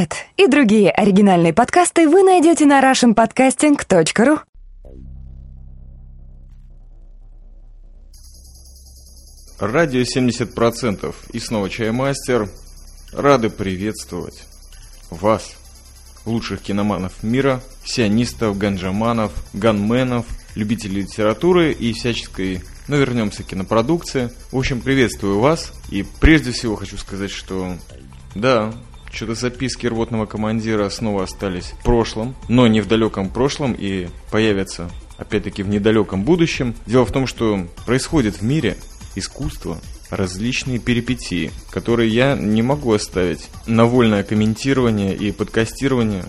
Этот и другие оригинальные подкасты вы найдете на russianpodcasting.ru. Радио 70% и снова Чаймастер. Рады приветствовать вас, лучших киноманов мира, сионистов, ганджаманов, ганменов, любителей литературы и всяческой, ну вернемся к кинопродукции. В общем, приветствую вас и прежде всего хочу сказать, что да, что-то записки рвотного командира снова остались в прошлом, но не в далеком прошлом и появятся опять-таки в недалеком будущем. Дело в том, что происходит в мире искусство, различные перипетии, которые я не могу оставить на вольное комментирование и подкастирование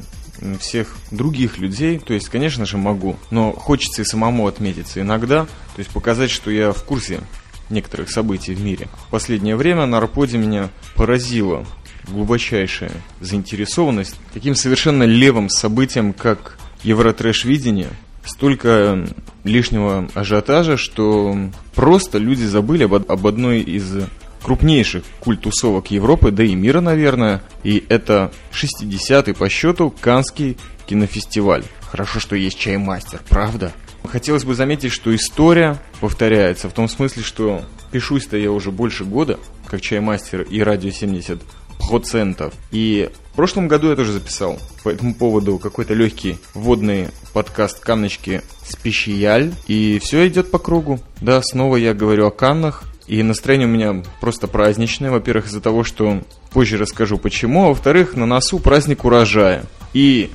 всех других людей, то есть, конечно же, могу, но хочется и самому отметиться иногда, то есть показать, что я в курсе некоторых событий в мире. В последнее время на Арподе меня поразило глубочайшая заинтересованность таким совершенно левым событием, как Евротрэш-видение, столько лишнего ажиотажа, что просто люди забыли об, об одной из крупнейших культусовок Европы, да и мира, наверное, и это 60-й по счету Канский кинофестиваль. Хорошо, что есть чаймастер, правда? Хотелось бы заметить, что история повторяется в том смысле, что пишусь-то я уже больше года, как чаймастер и радио 70 процентов. И в прошлом году я тоже записал по этому поводу какой-то легкий вводный подкаст «Канночки Спещияль». И все идет по кругу. Да, снова я говорю о Каннах. И настроение у меня просто праздничное. Во-первых, из-за того, что позже расскажу почему. А во-вторых, на носу праздник урожая. И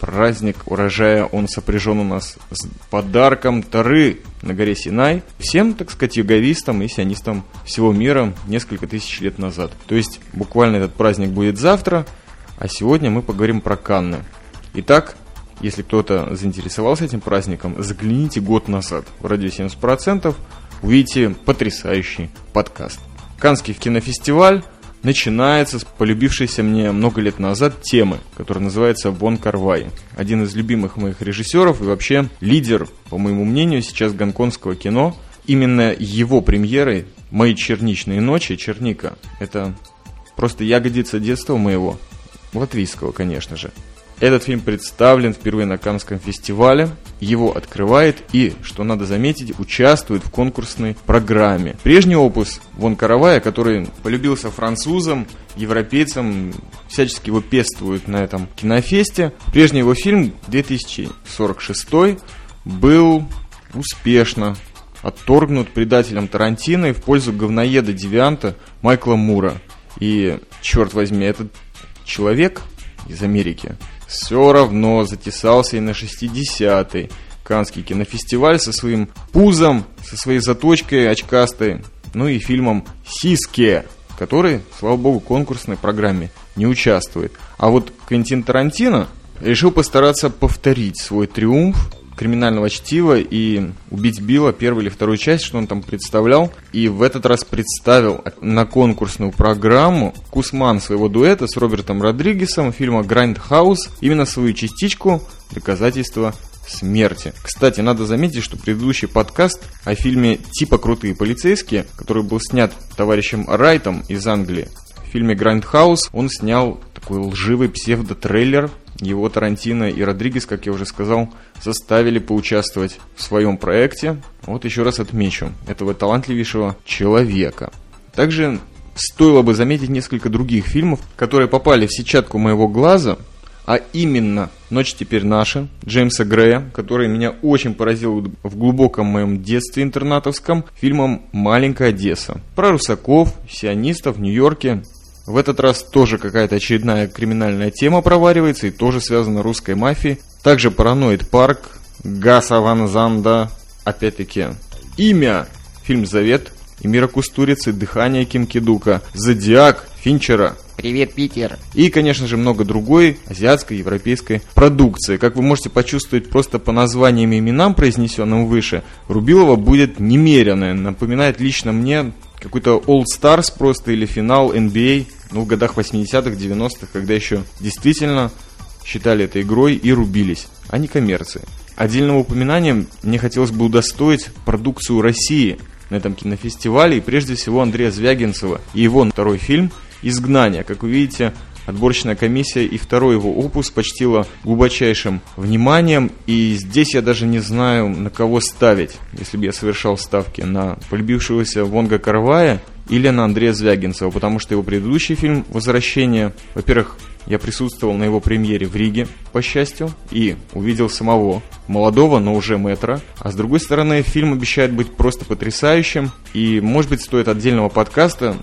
праздник урожая, он сопряжен у нас с подарком Тары на горе Синай. Всем, так сказать, юговистам и сионистам всего мира несколько тысяч лет назад. То есть, буквально этот праздник будет завтра, а сегодня мы поговорим про Канны. Итак, если кто-то заинтересовался этим праздником, загляните год назад в радио 70%, увидите потрясающий подкаст. Канский кинофестиваль начинается с полюбившейся мне много лет назад темы, которая называется Вон Карвай. Один из любимых моих режиссеров и вообще лидер, по моему мнению, сейчас гонконгского кино. Именно его премьерой «Мои черничные ночи», «Черника» — это просто ягодица детства моего, латвийского, конечно же. Этот фильм представлен впервые на Каннском фестивале, его открывает и, что надо заметить, участвует в конкурсной программе. Прежний опус Вон Каравая, который полюбился французам, европейцам, всячески его пестуют на этом кинофесте. Прежний его фильм 2046 был успешно отторгнут предателем Тарантино в пользу говноеда Девианта Майкла Мура. И, черт возьми, этот человек из Америки все равно затесался и на 60-й Канский кинофестиваль со своим пузом, со своей заточкой очкастой, ну и фильмом «Sicko», который, слава богу, в конкурсной программе не участвует. А вот Квентин Тарантино решил постараться повторить свой триумф криминального чтива и «Убить Билла», первую или вторую часть, что он там представлял. И в этот раз представил на конкурсную программу Кусман своего дуэта с Робертом Родригесом фильма «Грайндхаус» именно свою частичку «Доказательства смерти. Кстати, надо заметить, что предыдущий подкаст о фильме «Типа крутые полицейские», который был снят товарищем Райтом из Англии, в фильме «Грайндхаус» он снял такой лживый псевдо-трейлер его Тарантино и Родригес, как я уже сказал, заставили поучаствовать в своем проекте. Вот еще раз отмечу этого талантливейшего человека. Также стоило бы заметить несколько других фильмов, которые попали в сетчатку моего глаза, а именно «Ночь теперь наша» Джеймса Грея, который меня очень поразил в глубоком моем детстве интернатовском, фильмом «Маленькая Одесса». Про русаков, сионистов в Нью-Йорке, в этот раз тоже какая-то очередная криминальная тема проваривается и тоже связана русской мафией. Также Параноид Парк, Гаса Ван Занда, опять-таки имя, фильм Завет, и Мира Кустурицы, Дыхание Ким Кидука, Зодиак, Финчера. Привет, Питер. И, конечно же, много другой азиатской, европейской продукции. Как вы можете почувствовать просто по названиям и именам, произнесенным выше, Рубилова будет немеренная. Напоминает лично мне какой-то All Stars просто или финал NBA, ну, в годах 80-х, 90-х, когда еще действительно считали это игрой и рубились, а не коммерцией. Отдельного упоминания мне хотелось бы удостоить продукцию России на этом кинофестивале, и прежде всего Андрея Звягинцева и его второй фильм «Изгнание». Как вы видите, отборочная комиссия и второй его опус почтила глубочайшим вниманием, и здесь я даже не знаю, на кого ставить, если бы я совершал ставки, на полюбившегося Вонга Карвая или на Андрея Звягинцева, потому что его предыдущий фильм «Возвращение», во-первых, я присутствовал на его премьере в Риге, по счастью, и увидел самого молодого, но уже метра. А с другой стороны, фильм обещает быть просто потрясающим, и, может быть, стоит отдельного подкаста.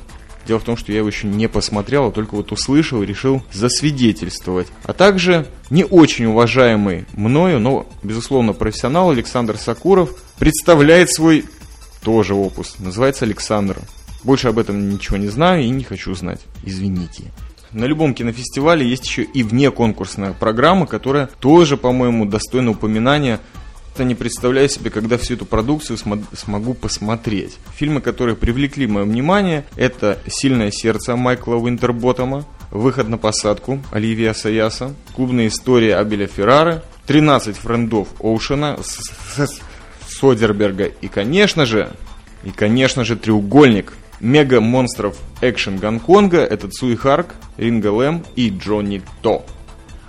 Дело в том, что я его еще не посмотрел, а только вот услышал и решил засвидетельствовать. А также не очень уважаемый мною, но, безусловно, профессионал Александр Сакуров представляет свой тоже опус. Называется «Александр». Больше об этом ничего не знаю и не хочу знать. Извините. На любом кинофестивале есть еще и внеконкурсная программа, которая тоже, по-моему, достойна упоминания. Я не представляю себе, когда всю эту продукцию смогу посмотреть. Фильмы, которые привлекли мое внимание, это «Сильное сердце» Майкла Уинтерботтома, «Выход на посадку» Оливия Саяса, «Клубная история Абеля Феррары», «13 френдов Оушена» Содерберга и, конечно же, и, конечно же, «Треугольник» мега-монстров экшен Гонконга – это Цуи Харк, Ринга Лэм и Джонни То.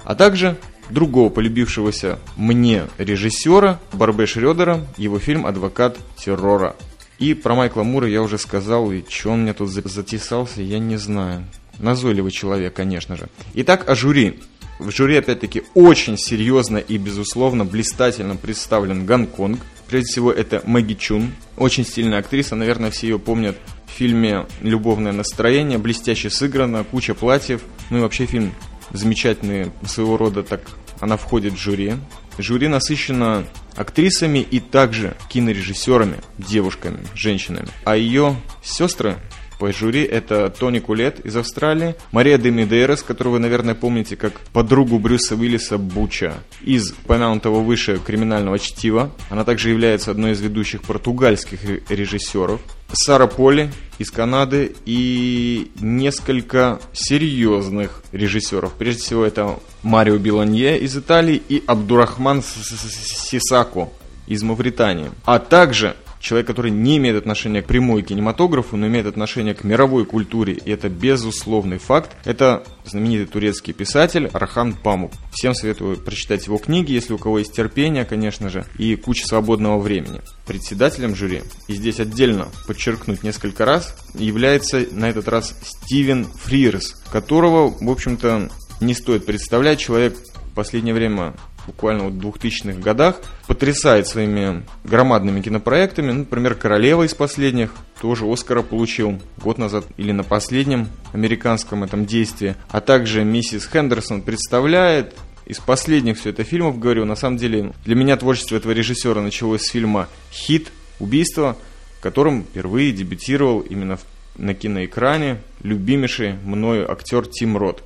А также другого полюбившегося мне режиссера Барбе Шредера, его фильм «Адвокат террора». И про Майкла Мура я уже сказал, и что он мне тут затесался, я не знаю. Назойливый человек, конечно же. Итак, о жюри. В жюри, опять-таки, очень серьезно и, безусловно, блистательно представлен Гонконг. Прежде всего, это Мэгги Чун, очень стильная актриса, наверное, все ее помнят в фильме «Любовное настроение», блестяще сыграно, куча платьев, ну и вообще фильм замечательный своего рода, так она входит в жюри. Жюри насыщено актрисами и также кинорежиссерами, девушками, женщинами. А ее сестры по жюри это Тони Кулет из Австралии, Мария де Медейрос, которую вы, наверное, помните как подругу Брюса Уиллиса Буча из упомянутого выше криминального чтива. Она также является одной из ведущих португальских режиссеров. Сара Поли из Канады и несколько серьезных режиссеров. Прежде всего, это Марио Биланье из Италии и Абдурахман Сисако из Мавритании. А также человек, который не имеет отношения к прямой кинематографу, но имеет отношение к мировой культуре, и это безусловный факт, это знаменитый турецкий писатель Архан Памук. Всем советую прочитать его книги, если у кого есть терпение, конечно же, и куча свободного времени. Председателем жюри, и здесь отдельно подчеркнуть несколько раз, является на этот раз Стивен Фрирс, которого, в общем-то, не стоит представлять. Человек в последнее время буквально вот в 2000-х годах, потрясает своими громадными кинопроектами. Ну, например, «Королева» из последних тоже Оскара получил год назад или на последнем американском этом действии. А также «Миссис Хендерсон» представляет из последних все это фильмов, говорю, на самом деле для меня творчество этого режиссера началось с фильма «Хит. Убийство», котором впервые дебютировал именно на киноэкране любимейший мною актер Тим Рот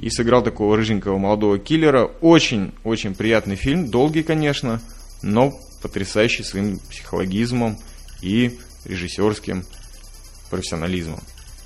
и сыграл такого рыженького молодого киллера. Очень-очень приятный фильм, долгий, конечно, но потрясающий своим психологизмом и режиссерским профессионализмом.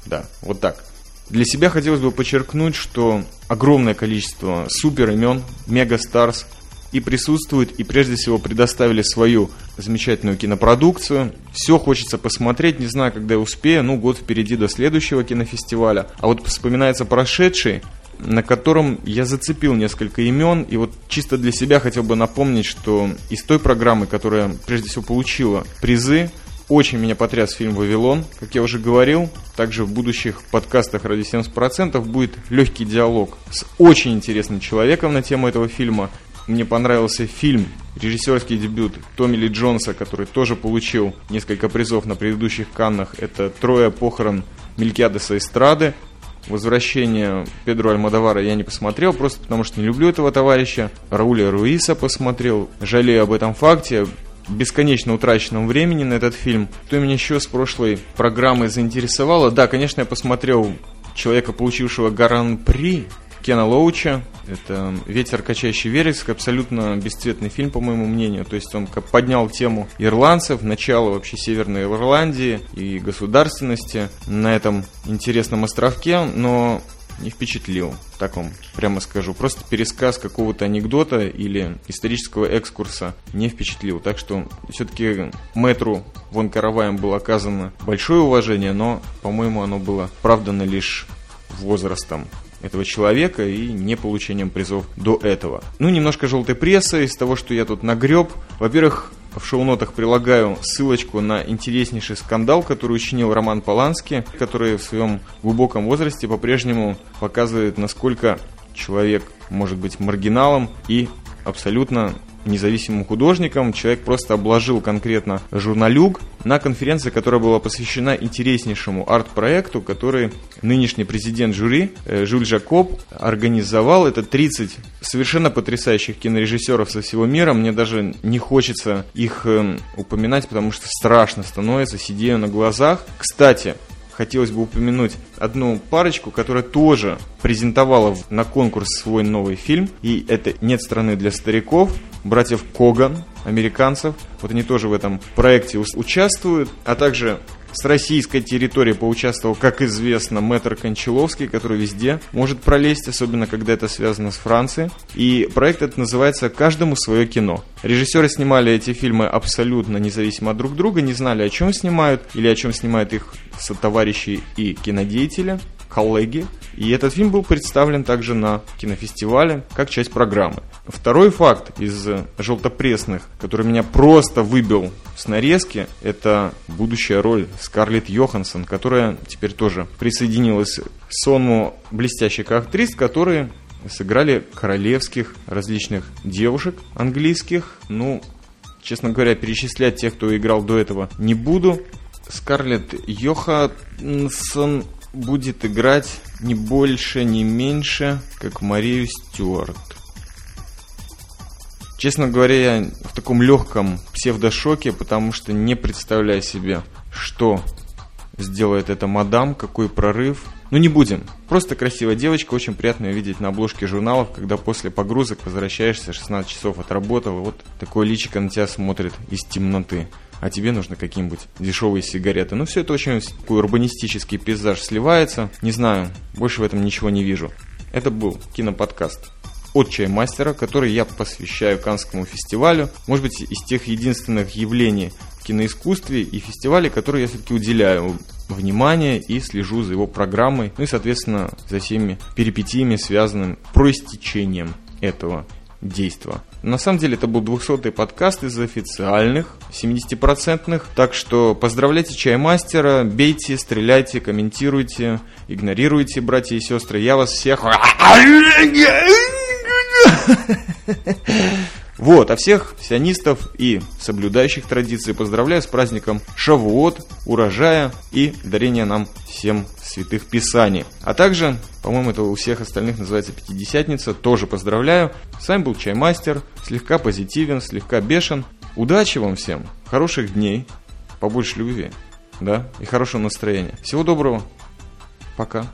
Да, вот так. Для себя хотелось бы подчеркнуть, что огромное количество супер имен, мега старс и присутствуют, и прежде всего предоставили свою замечательную кинопродукцию. Все хочется посмотреть, не знаю, когда я успею, ну, год впереди до следующего кинофестиваля. А вот вспоминается прошедший, на котором я зацепил несколько имен, и вот чисто для себя хотел бы напомнить, что из той программы, которая прежде всего получила призы, очень меня потряс фильм «Вавилон». Как я уже говорил, также в будущих подкастах «Ради 70%» будет легкий диалог с очень интересным человеком на тему этого фильма. Мне понравился фильм, режиссерский дебют Томми Ли Джонса, который тоже получил несколько призов на предыдущих Каннах. Это «Трое похорон Мелькиадеса Эстрады». Возвращение Педро Альмадовара я не посмотрел, просто потому что не люблю этого товарища. Рауля Руиса посмотрел, жалею об этом факте бесконечно утраченном времени на этот фильм. Что меня еще с прошлой программы заинтересовало? Да, конечно, я посмотрел человека, получившего Гран-при Кена Лоуча. Это «Ветер, качающий вереск», абсолютно бесцветный фильм, по моему мнению. То есть он поднял тему ирландцев, начало вообще Северной Ирландии и государственности на этом интересном островке, но не впечатлил, так вам прямо скажу. Просто пересказ какого-то анекдота или исторического экскурса не впечатлил. Так что все-таки мэтру Вон Караваем было оказано большое уважение, но, по-моему, оно было оправдано лишь возрастом этого человека и не получением призов до этого. Ну, немножко желтой прессы из того, что я тут нагреб. Во-первых, в шоу-нотах прилагаю ссылочку на интереснейший скандал, который учинил Роман Поланский, который в своем глубоком возрасте по-прежнему показывает, насколько человек может быть маргиналом и абсолютно независимым художником. Человек просто обложил конкретно журналюг на конференции, которая была посвящена интереснейшему арт-проекту, который нынешний президент жюри э, Жюль Жакоб организовал. Это 30 совершенно потрясающих кинорежиссеров со всего мира. Мне даже не хочется их э, упоминать, потому что страшно становится, сидею на глазах. Кстати, хотелось бы упомянуть одну парочку, которая тоже презентовала на конкурс свой новый фильм. И это «Нет страны для стариков», братьев Коган, американцев. Вот они тоже в этом проекте участвуют. А также с российской территории поучаствовал, как известно, мэтр Кончаловский, который везде может пролезть, особенно когда это связано с Францией. И проект этот называется «Каждому свое кино». Режиссеры снимали эти фильмы абсолютно независимо от друг друга, не знали, о чем снимают или о чем снимают их товарищи и кинодеятели коллеги. И этот фильм был представлен также на кинофестивале как часть программы. Второй факт из желтопресных, который меня просто выбил с нарезки, это будущая роль Скарлетт Йоханссон, которая теперь тоже присоединилась к сонму блестящих актрис, которые сыграли королевских различных девушек английских. Ну, честно говоря, перечислять тех, кто играл до этого, не буду. Скарлетт Йоханссон будет играть не больше, не меньше, как Марию Стюарт. Честно говоря, я в таком легком псевдошоке, потому что не представляю себе, что сделает эта мадам, какой прорыв. Ну не будем. Просто красивая девочка, очень приятно ее видеть на обложке журналов, когда после погрузок возвращаешься, 16 часов отработал, и вот такое личико на тебя смотрит из темноты а тебе нужно какие-нибудь дешевые сигареты. Ну, все это очень такой урбанистический пейзаж сливается. Не знаю, больше в этом ничего не вижу. Это был киноподкаст от чаймастера, который я посвящаю Канскому фестивалю. Может быть, из тех единственных явлений в киноискусстве и фестивале, которые я все-таки уделяю внимание и слежу за его программой, ну и, соответственно, за всеми перипетиями, связанными проистечением этого действа. На самом деле это был 200-й подкаст из официальных, 70-процентных. Так что поздравляйте чаймастера, бейте, стреляйте, комментируйте, игнорируйте, братья и сестры. Я вас всех... Вот, а всех сионистов и соблюдающих традиции поздравляю с праздником Шавуот, урожая и дарения нам всем святых писаний. А также, по-моему, это у всех остальных называется Пятидесятница, тоже поздравляю. С вами был Чаймастер, слегка позитивен, слегка бешен. Удачи вам всем, хороших дней, побольше любви, да, и хорошего настроения. Всего доброго, пока.